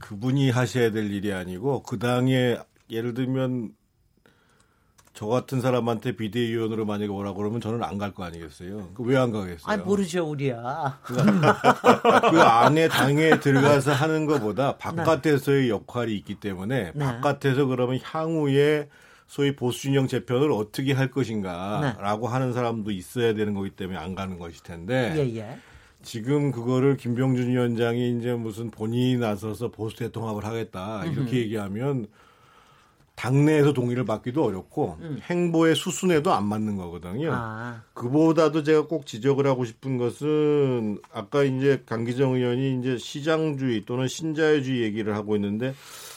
그분이 하셔야 될 일이 아니고 그 당에 예를 들면 저 같은 사람한테 비대위원으로 만약에 오라고 그러면 저는 안 갈 거 아니겠어요? 그왜안 가겠어요? 아 모르죠 우리야. 그러니까 그 안에 당에 들어가서 하는 것보다 바깥에서의 네. 역할이 있기 때문에 네. 바깥에서 그러면 향후에 소위 보수진영 재편을 어떻게 할 것인가라고 네. 하는 사람도 있어야 되는 거기 때문에 안 가는 것일 텐데. 예, 예. 지금 그거를 김병준 위원장이 이제 무슨 본인이 나서서 보수 대통합을 하겠다 이렇게 음 얘기하면 당내에서 동의를 받기도 어렵고 음. 행보의 수순에도 안 맞는 거거든요. 아. 그보다도 제가 꼭 지적을 하고 싶은 것은 아까 이제 강기정 의원이 이제 시장주의 또는 신자유주의 얘기를 하고 있는데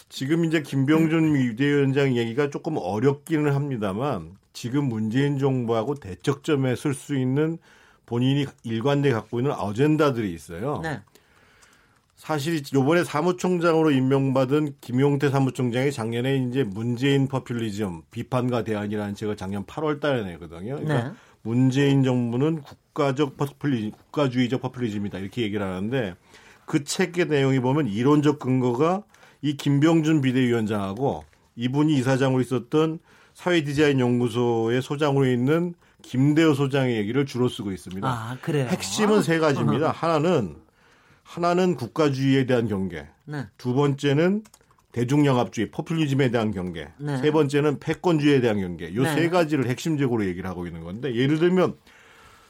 지금 이제 김병준 위대위원장 얘기가 조금 어렵기는 합니다만 지금 문재인 정부하고 대척점에 설 수 있는 본인이 일관되게 갖고 있는 어젠다들이 있어요. 네. 사실 요번에 사무총장으로 임명받은 김용태 사무총장이 작년에 이제 문재인 퍼퓰리즘 비판과 대안이라는 책을 작년 8월 달에 내거든요. 그러니까 네. 문재인 정부는 국가적 퍼퓰리즘, 국가주의적 퍼퓰리즘이다 이렇게 얘기를 하는데 그 책의 내용이 보면 이론적 근거가 이 김병준 비대위원장하고 이분이 이사장으로 있었던 사회디자인 연구소의 소장으로 있는 김대호 소장의 얘기를 주로 쓰고 있습니다. 아, 그래요? 핵심은 세 가지입니다. 하나는 하나는 국가주의에 대한 경계. 네. 두 번째는 대중영합주의, 포퓰리즘에 대한 경계. 네. 세 번째는 패권주의에 대한 경계. 요세 네. 가지를 핵심적으로 얘기를 하고 있는 건데 예를 들면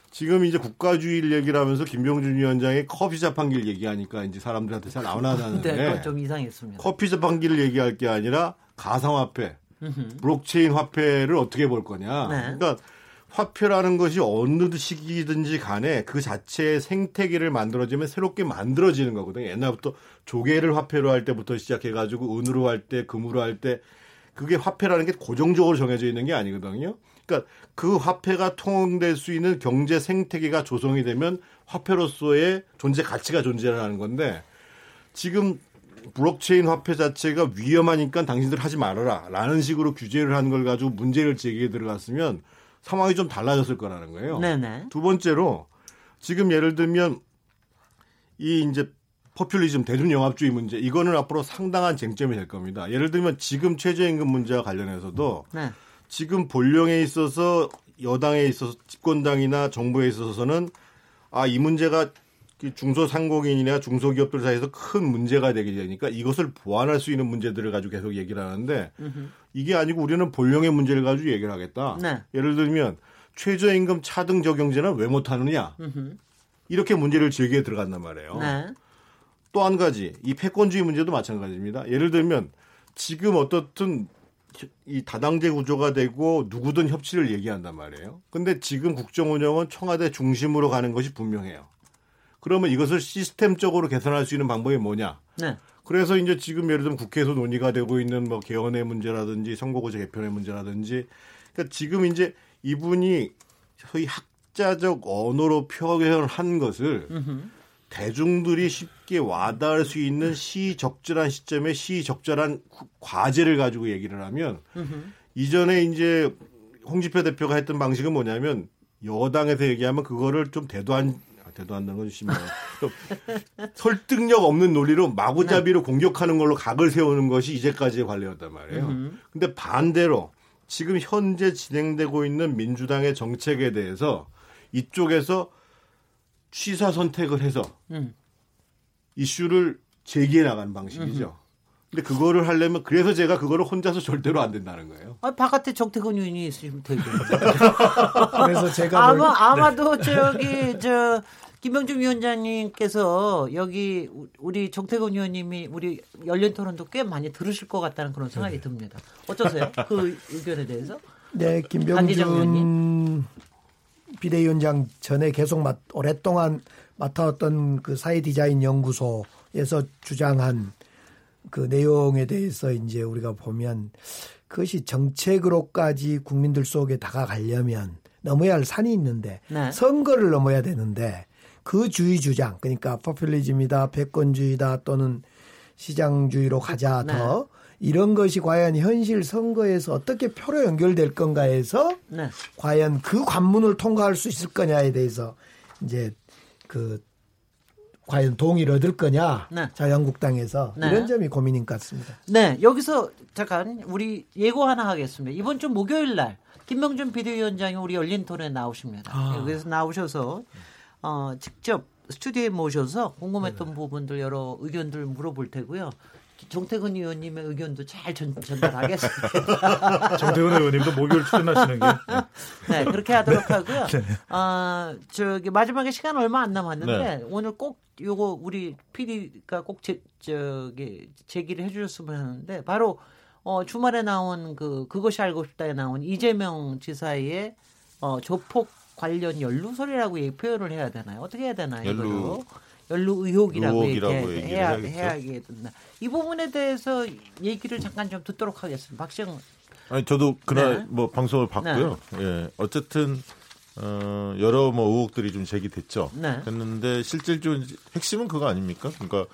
지금 이제 국가주의를 얘기를 하면서 김병준 위원장이 커피 자판기를 얘기하니까 이제 사람들한테 잘 안 와닿는데 (laughs) 네, 좀 이상했습니다. 커피 자판기를 얘기할 게 아니라 가상화폐, 블록체인 화폐를 어떻게 볼 거냐. 네. 그러니까 화폐라는 것이 어느 시기든지 간에 그 자체의 생태계를 만들어지면 새롭게 만들어지는 거거든요. 옛날부터 조개를 화폐로 할 때부터 시작해가지고 은으로 할 때, 금으로 할 때, 그게 화폐라는 게 고정적으로 정해져 있는 게 아니거든요. 그러니까 그 화폐가 통용될 수 있는 경제 생태계가 조성이 되면 화폐로서의 존재 가치가 존재하는 건데 지금 블록체인 화폐 자체가 위험하니까 당신들 하지 말아라 라는 식으로 규제를 하는 걸 가지고 문제를 제기해 들어갔으면 상황이 좀 달라졌을 거라는 거예요. 네네. 두 번째로 지금 예를 들면 이 이제 포퓰리즘 대중영합주의 문제 이거는 앞으로 상당한 쟁점이 될 겁니다. 예를 들면 지금 최저임금 문제와 관련해서도 네. 지금 본령에 있어서 여당에 있어서 집권당이나 정부에 있어서는 아 이 문제가 그 중소상공인이나 중소기업들 사이에서 큰 문제가 되게 되니까 이것을 보완할 수 있는 문제들을 가지고 계속 얘기를 하는데 이게 아니고 우리는 본령의 문제를 가지고 얘기를 하겠다. 네. 예를 들면 최저임금 차등 적용제는 왜 못하느냐 이렇게 문제를 제기해 들어간단 말이에요. 네. 또한 가지 이 패권주의 문제도 마찬가지입니다. 예를 들면 지금 어떻든 이 다당제 구조가 되고 누구든 협치를 얘기한단 말이에요. 근데 지금 국정 운영은 청와대 중심으로 가는 것이 분명해요. 그러면 이것을 시스템적으로 개선할 수 있는 방법이 뭐냐? 네. 그래서 이제 지금 예를 들면 국회에서 논의가 되고 있는 뭐 개헌의 문제라든지 선거구제 개편의 문제라든지 그러니까 지금 이제 이분이 소위 학자적 언어로 표현한 것을 음흠. 대중들이 쉽게 와닿을 수 있는 시적절한 시점에 시적절한 과제를 가지고 얘기를 하면 음흠. 이전에 이제 홍지표 대표가 했던 방식은 뭐냐면 여당에서 얘기하면 그거를 좀 대도한 대도 한다는 건 심해요. 설득력 없는 논리로 마구잡이로 네. 공격하는 걸로 각을 세우는 것이 이제까지의 관례였단 말이에요. 근데 반대로 지금 현재 진행되고 있는 민주당의 정책에 대해서 이쪽에서 취사 선택을 해서 음. 이슈를 제기해 나가는 방식이죠. 음흠. 근데 그거를 하려면 그래서 제가 그거를 혼자서 절대로 안 된다는 거예요. 아, 바깥에 정태근 의원이 있으면 되죠. (laughs) 그래서 제가 아마 뭘... 아마도 네. 저기 저 김병준 위원장님께서 여기 우리 정태근 의원님이 우리 열린 토론도 꽤 많이 들으실 것 같다는 그런 생각이 네. 듭니다. 어떠세요? (laughs) 그 의견에 대해서? 네, 김병준 비대위원장 전에 계속 맡, 오랫동안 맡아왔던 그 사회 디자인 연구소에서 주장한 그 내용에 대해서 이제 우리가 보면 그것이 정책으로까지 국민들 속에 다가가려면 넘어야 할 산이 있는데 네. 선거를 넘어야 되는데 그 주의 주장 그러니까 포퓰리즘이다 패권주의다 또는 시장주의로 가자 네. 더 이런 것이 과연 현실 선거에서 어떻게 표로 연결될 건가에서 네. 과연 그 관문을 통과할 수 있을 거냐에 대해서 이제 그 과연 동의를 얻을 거냐 네. 자유한국당에서 네. 이런 점이 고민인 것 같습니다. 네 여기서 잠깐 우리 예고 하나 하겠습니다. 이번 주 목요일 날 김명준 비대위원장이 우리 열린 토론에 나오십니다. 아. 여기서 나오셔서 어, 직접 스튜디오에 모셔서 궁금했던 네. 부분들 여러 의견들 물어볼 테고요. 정태근 의원님의 의견도 잘 전, 전달하겠습니다. (laughs) 정태근 의원님도 목요일 출연하시는 게. (laughs) 네, 그렇게 하도록 하고요. (laughs) 네. 아, 저기 마지막에 시간 얼마 안 남았는데 네. 오늘 꼭 요거 우리 PD가 꼭 제, 저기 제기를 해주셨으면 하는데 바로 어, 주말에 나온 그 그것이 알고 싶다에 나온 이재명 지사의 어, 조폭 관련 연루설이라고 표현을 해야 되나요? 어떻게 해야 되나요? 연루. 연루 의혹이라고, 의혹이라고 이렇게 해야 해야겠 된다. 이 부분에 대해서 얘기를 잠깐 좀 듣도록 하겠습니다. 박시영. 아니 저도 그날 네. 뭐 방송을 봤고요. 네. 예, 어쨌든 어, 여러 뭐 의혹들이 좀 제기됐죠. 네. 됐는데 실질적으로 핵심은 그거 아닙니까? 그러니까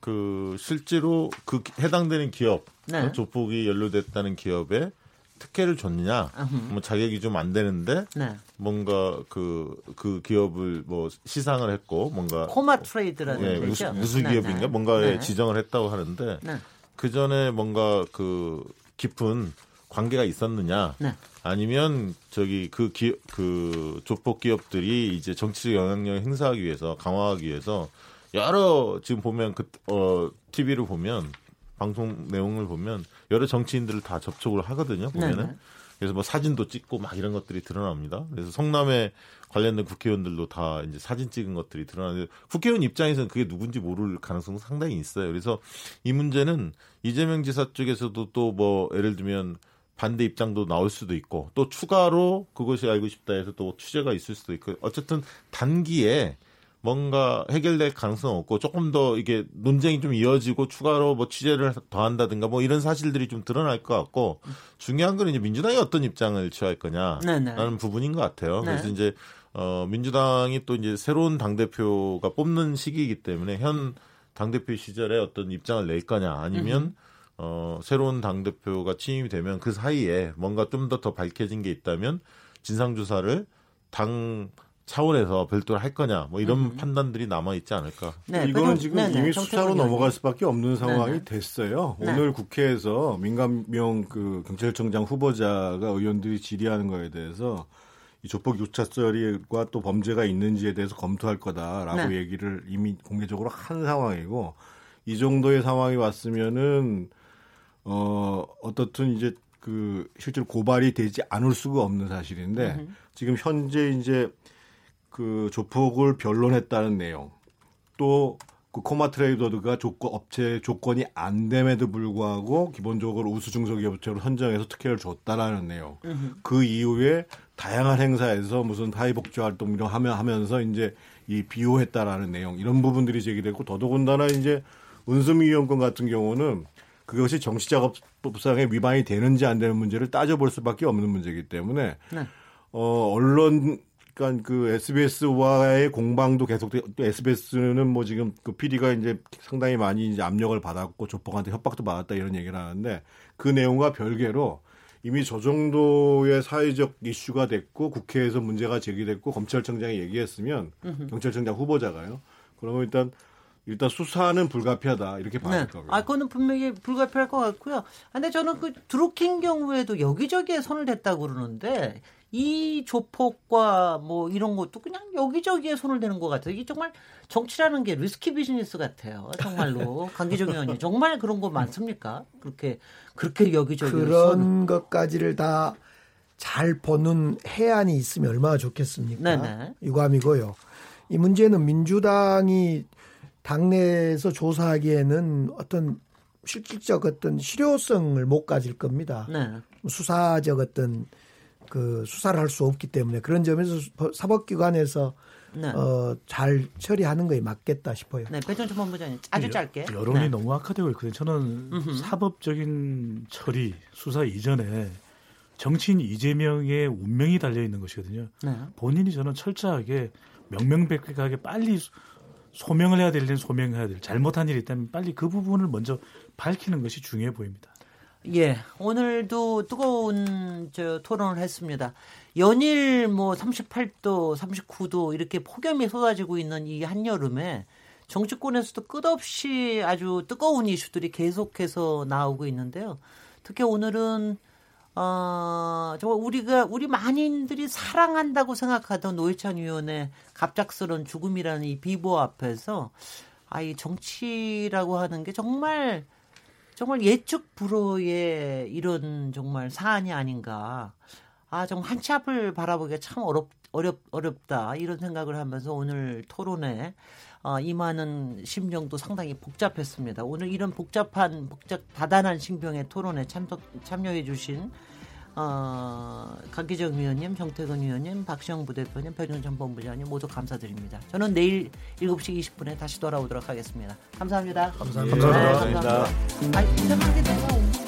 그 실제로 그 해당되는 기업 네. 조폭이 연루됐다는 기업에 특혜를 줬느냐, 뭐 자격이 좀 안 되는데 네. 뭔가 그그 그 기업을 뭐 시상을 했고 뭔가 코마 트레이드라는 예, 무수, 무수 네, 기업인가 네. 뭔가에 네. 지정을 했다고 하는데 네. 그 전에 뭔가 그 깊은 관계가 있었느냐 네. 아니면 저기 그 기업 그 조폭 기업들이 이제 정치적 영향력을 행사하기 위해서 강화하기 위해서 여러 지금 보면 그 어 TV를 보면 방송 내용을 보면 여러 정치인들을 다 접촉을 하거든요. 보면은. 네네. 그래서 뭐 사진도 찍고 막 이런 것들이 드러납니다. 그래서 성남에 관련된 국회의원들도 다 이제 사진 찍은 것들이 드러나는데 국회의원 입장에서는 그게 누군지 모를 가능성은 상당히 있어요. 그래서 이 문제는 이재명 지사 쪽에서도 또 뭐 예를 들면 반대 입장도 나올 수도 있고 또 추가로 그것이 알고 싶다 해서 또 취재가 있을 수도 있고 어쨌든 단기에 뭔가 해결될 가능성 없고 조금 더 이게 논쟁이 좀 이어지고 추가로 뭐 취재를 더한다든가 뭐 이런 사실들이 좀 드러날 것 같고 중요한 건 이제 민주당이 어떤 입장을 취할 거냐라는 네네. 부분인 것 같아요. 네. 그래서 이제 어 민주당이 또 이제 새로운 당 대표가 뽑는 시기이기 때문에 현 당 대표 시절에 어떤 입장을 낼 거냐 아니면 어 새로운 당 대표가 취임이 되면 그 사이에 뭔가 좀 더더 밝혀진 게 있다면 진상 조사를 당 차원에서 별도로 할 거냐 뭐 이런 음. 판단들이 남아 있지 않을까. 네, 이거는 지금 네네, 이미 수사로 넘어갈 수밖에 없는 상황이 네네. 됐어요. 네. 오늘 국회에서 민감명 그 경찰청장 후보자가 의원들이 질의하는 거에 대해서 이 조폭 유착설과 또 범죄가 있는지에 대해서 검토할 거다라고 네. 얘기를 이미 공개적으로 한 상황이고 이 정도의 상황이 왔으면은 어 어떻든 이제 그 실제로 고발이 되지 않을 수가 없는 사실인데 으흠. 지금 현재 이제 그 조폭을 변론했다는 내용 또 그 코마 트레이더드가 조건 업체 조건이 안 됨에도 불구하고 기본적으로 우수 중소기업체로 선정해서 특혜를 줬다라는 내용. 그 이후에 다양한 행사에서 무슨 사회복지 활동 이런 하면 하면서 이제 이 비호했다라는 내용 이런 부분들이 제기됐고 더더군다나 이제 은수미 위원권 같은 경우는 그것이 정치작업법상의 위반이 되는지 안 되는 문제를 따져볼 수밖에 없는 문제이기 때문에 네. 어 언론 그러니까 그 SBS와의 공방도 계속돼 또 SBS는 뭐 지금 그 PD가 이제 상당히 많이 이제 압력을 받았고 조폭한테 협박도 받았다 이런 얘기를 하는데 그 내용과 별개로 이미 저 정도의 사회적 이슈가 됐고 국회에서 문제가 제기됐고 검찰청장이 얘기했으면 경찰청장 후보자가요. 그러면 일단 일단 수사는 불가피하다 이렇게 봐야 네. 거고요. 아, 그거는 분명히 불가피할 것 같고요. 근데 저는 그 드루킹 경우에도 여기저기에 손을 댔다고 그러는데 이 조폭과 뭐 이런 것도 그냥 여기저기에 손을 대는 것 같아요. 이게 정말 정치라는 게 리스키 비즈니스 같아요. 정말로 (laughs) 강기정 의원님 정말 그런 거 많습니까? 그렇게 그렇게 여기저기 그런 손... 것까지를 다 잘 보는 해안이 있으면 얼마나 좋겠습니까? 네네. 유감이고요. 이 문제는 민주당이 당내에서 조사하기에는 어떤 실질적 어떤 실효성을 못 가질 겁니다. 네. 수사적 어떤 그 수사를 할 수 없기 때문에 그런 점에서 사법기관에서 네. 어, 잘 처리하는 거에 맞겠다 싶어요. 네, 배정주 본부장님 아주 짧게. 여론이 네. 너무 악화되고 있거든요. 저는 음흠. 사법적인 처리 수사 이전에 정치인 이재명의 운명이 달려 있는 것이거든요. 네. 본인이 저는 철저하게 명명백백하게 빨리 소명을 해야 될 일은 소명해야 될 잘못한 일이 있다면 빨리 그 부분을 먼저 밝히는 것이 중요해 보입니다. 예, 오늘도 뜨거운 저 토론을 했습니다. 연일 뭐 38도, 39도 이렇게 폭염이 쏟아지고 있는 이 한여름에 정치권에서도 끝없이 아주 뜨거운 이슈들이 계속해서 나오고 있는데요. 특히 오늘은 어, 정말 우리가 우리 만인들이 사랑한다고 생각하던 노회찬 의원의 갑작스런 죽음이라는 이 비보 앞에서 아 이 정치라고 하는 게 정말 정말 예측 불허의 이런 정말 사안이 아닌가. 아, 정말 한치 앞을 바라보기가 참 어렵, 어렵, 어렵다. 이런 생각을 하면서 오늘 토론에 어, 임하는 심정도 상당히 복잡했습니다. 오늘 이런 복잡한, 복잡, 다단한 신병의 토론에 참석, 참여해 주신 어, 강기정 의원님, 정태근 의원님, 박시영 부대표님, 배준전 본부장님 모두 감사드립니다. 저는 내일 7시 20분에 다시 돌아오도록 하겠습니다. 감사합니다. 감사합니다. 네, 감사합니다. 감사합니다. 아, 이상하게 내가